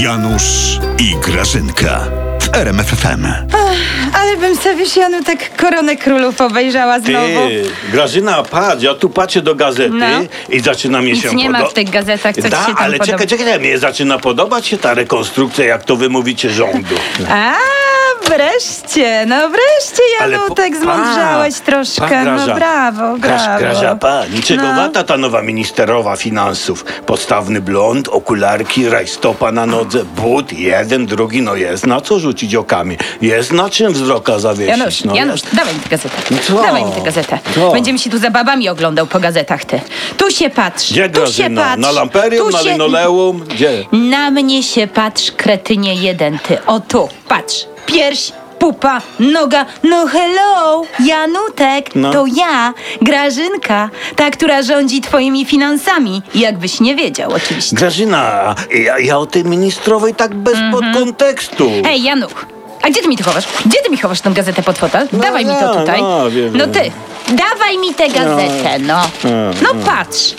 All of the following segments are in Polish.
Janusz i Grażynka w RMFFM. Ale bym sobie wiesz, Janu tak koronę królów obejrzała znowu. Ty, Grażyna, patrz, ja tu patrzę do gazety No. i zaczyna mi Nic się nie ma w tych gazetach, co ci Da, się tam ale podoba. czekaj, czekaj, mnie zaczyna podobać się ta rekonstrukcja, jak to wy mówicie, rządu. A, wreszcie, no wreszcie, Ale Janu, po- zmądrzałeś troszkę. no Graża. brawo, Graż, brawo. Graża, pa, niczego No. wata ta nowa ministerowa finansów. Podstawny blond, okularki, rajstopa na nodze, but, jeden, drugi, no jest na co rzucić okami. Jest na czym wzroka zawiesić. Janusz, no Janusz, jest. dawaj mi tę gazetę. No co? Dawaj mi tę gazetę. Co? Będziemy się tu za babami oglądał po gazetach, ty. Tu się patrz, Gdzie tu się Grażyna? patrz. Na lamperium, tu na się... linoleum? Gdzie? Na mnie się patrz, kretynie jeden, ty. O tu, patrz. Pierś, pupa, noga. No hello, Janutek, No. to ja, Grażynka, ta, która rządzi twoimi finansami. Jakbyś nie wiedział, oczywiście. Grażyna, ja, ja o tej ministrowej tak bez Mhm. podkontekstu. Hej, Januch, a gdzie ty mi to chowasz? Gdzie ty mi chowasz tę gazetę pod fotel? No dawaj mi ja, to tutaj. no, wiem, no ty, dawaj mi tę gazetę, no. No no ale patrz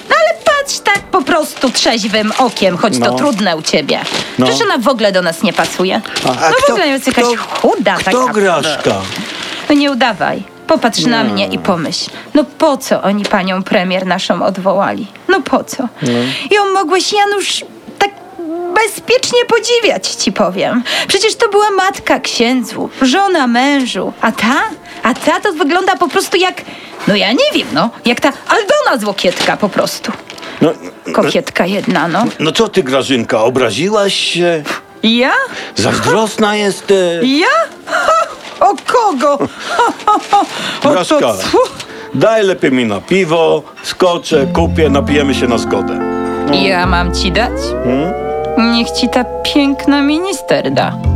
tak po prostu trzeźwym okiem, choć to No. trudne u ciebie. No. Przecież ona w ogóle do nas nie pasuje. A no w ogóle jest jakaś chuda Kto taka. Grażka? No nie udawaj. Popatrz na mnie i pomyśl. No po co oni panią premier naszą odwołali? No po co? Ją mogłeś, Janusz, tak bezpiecznie podziwiać, ci powiem. Przecież to była matka księdzu, żona mężu. A ta? A ta to wygląda po prostu jak... No ja nie wiem, no. Jak ta Aldona z Łokietka po prostu. No, Kokietka jedna, no. no co ty, Grażynka, obraziłaś się? Ja? Zazdrosna jesteś? Ja? O kogo? O to daj lepiej mi na piwo, skoczę, kupię, napijemy się na zgodę. Ja mam ci dać? Hmm? Niech ci ta piękna minister da.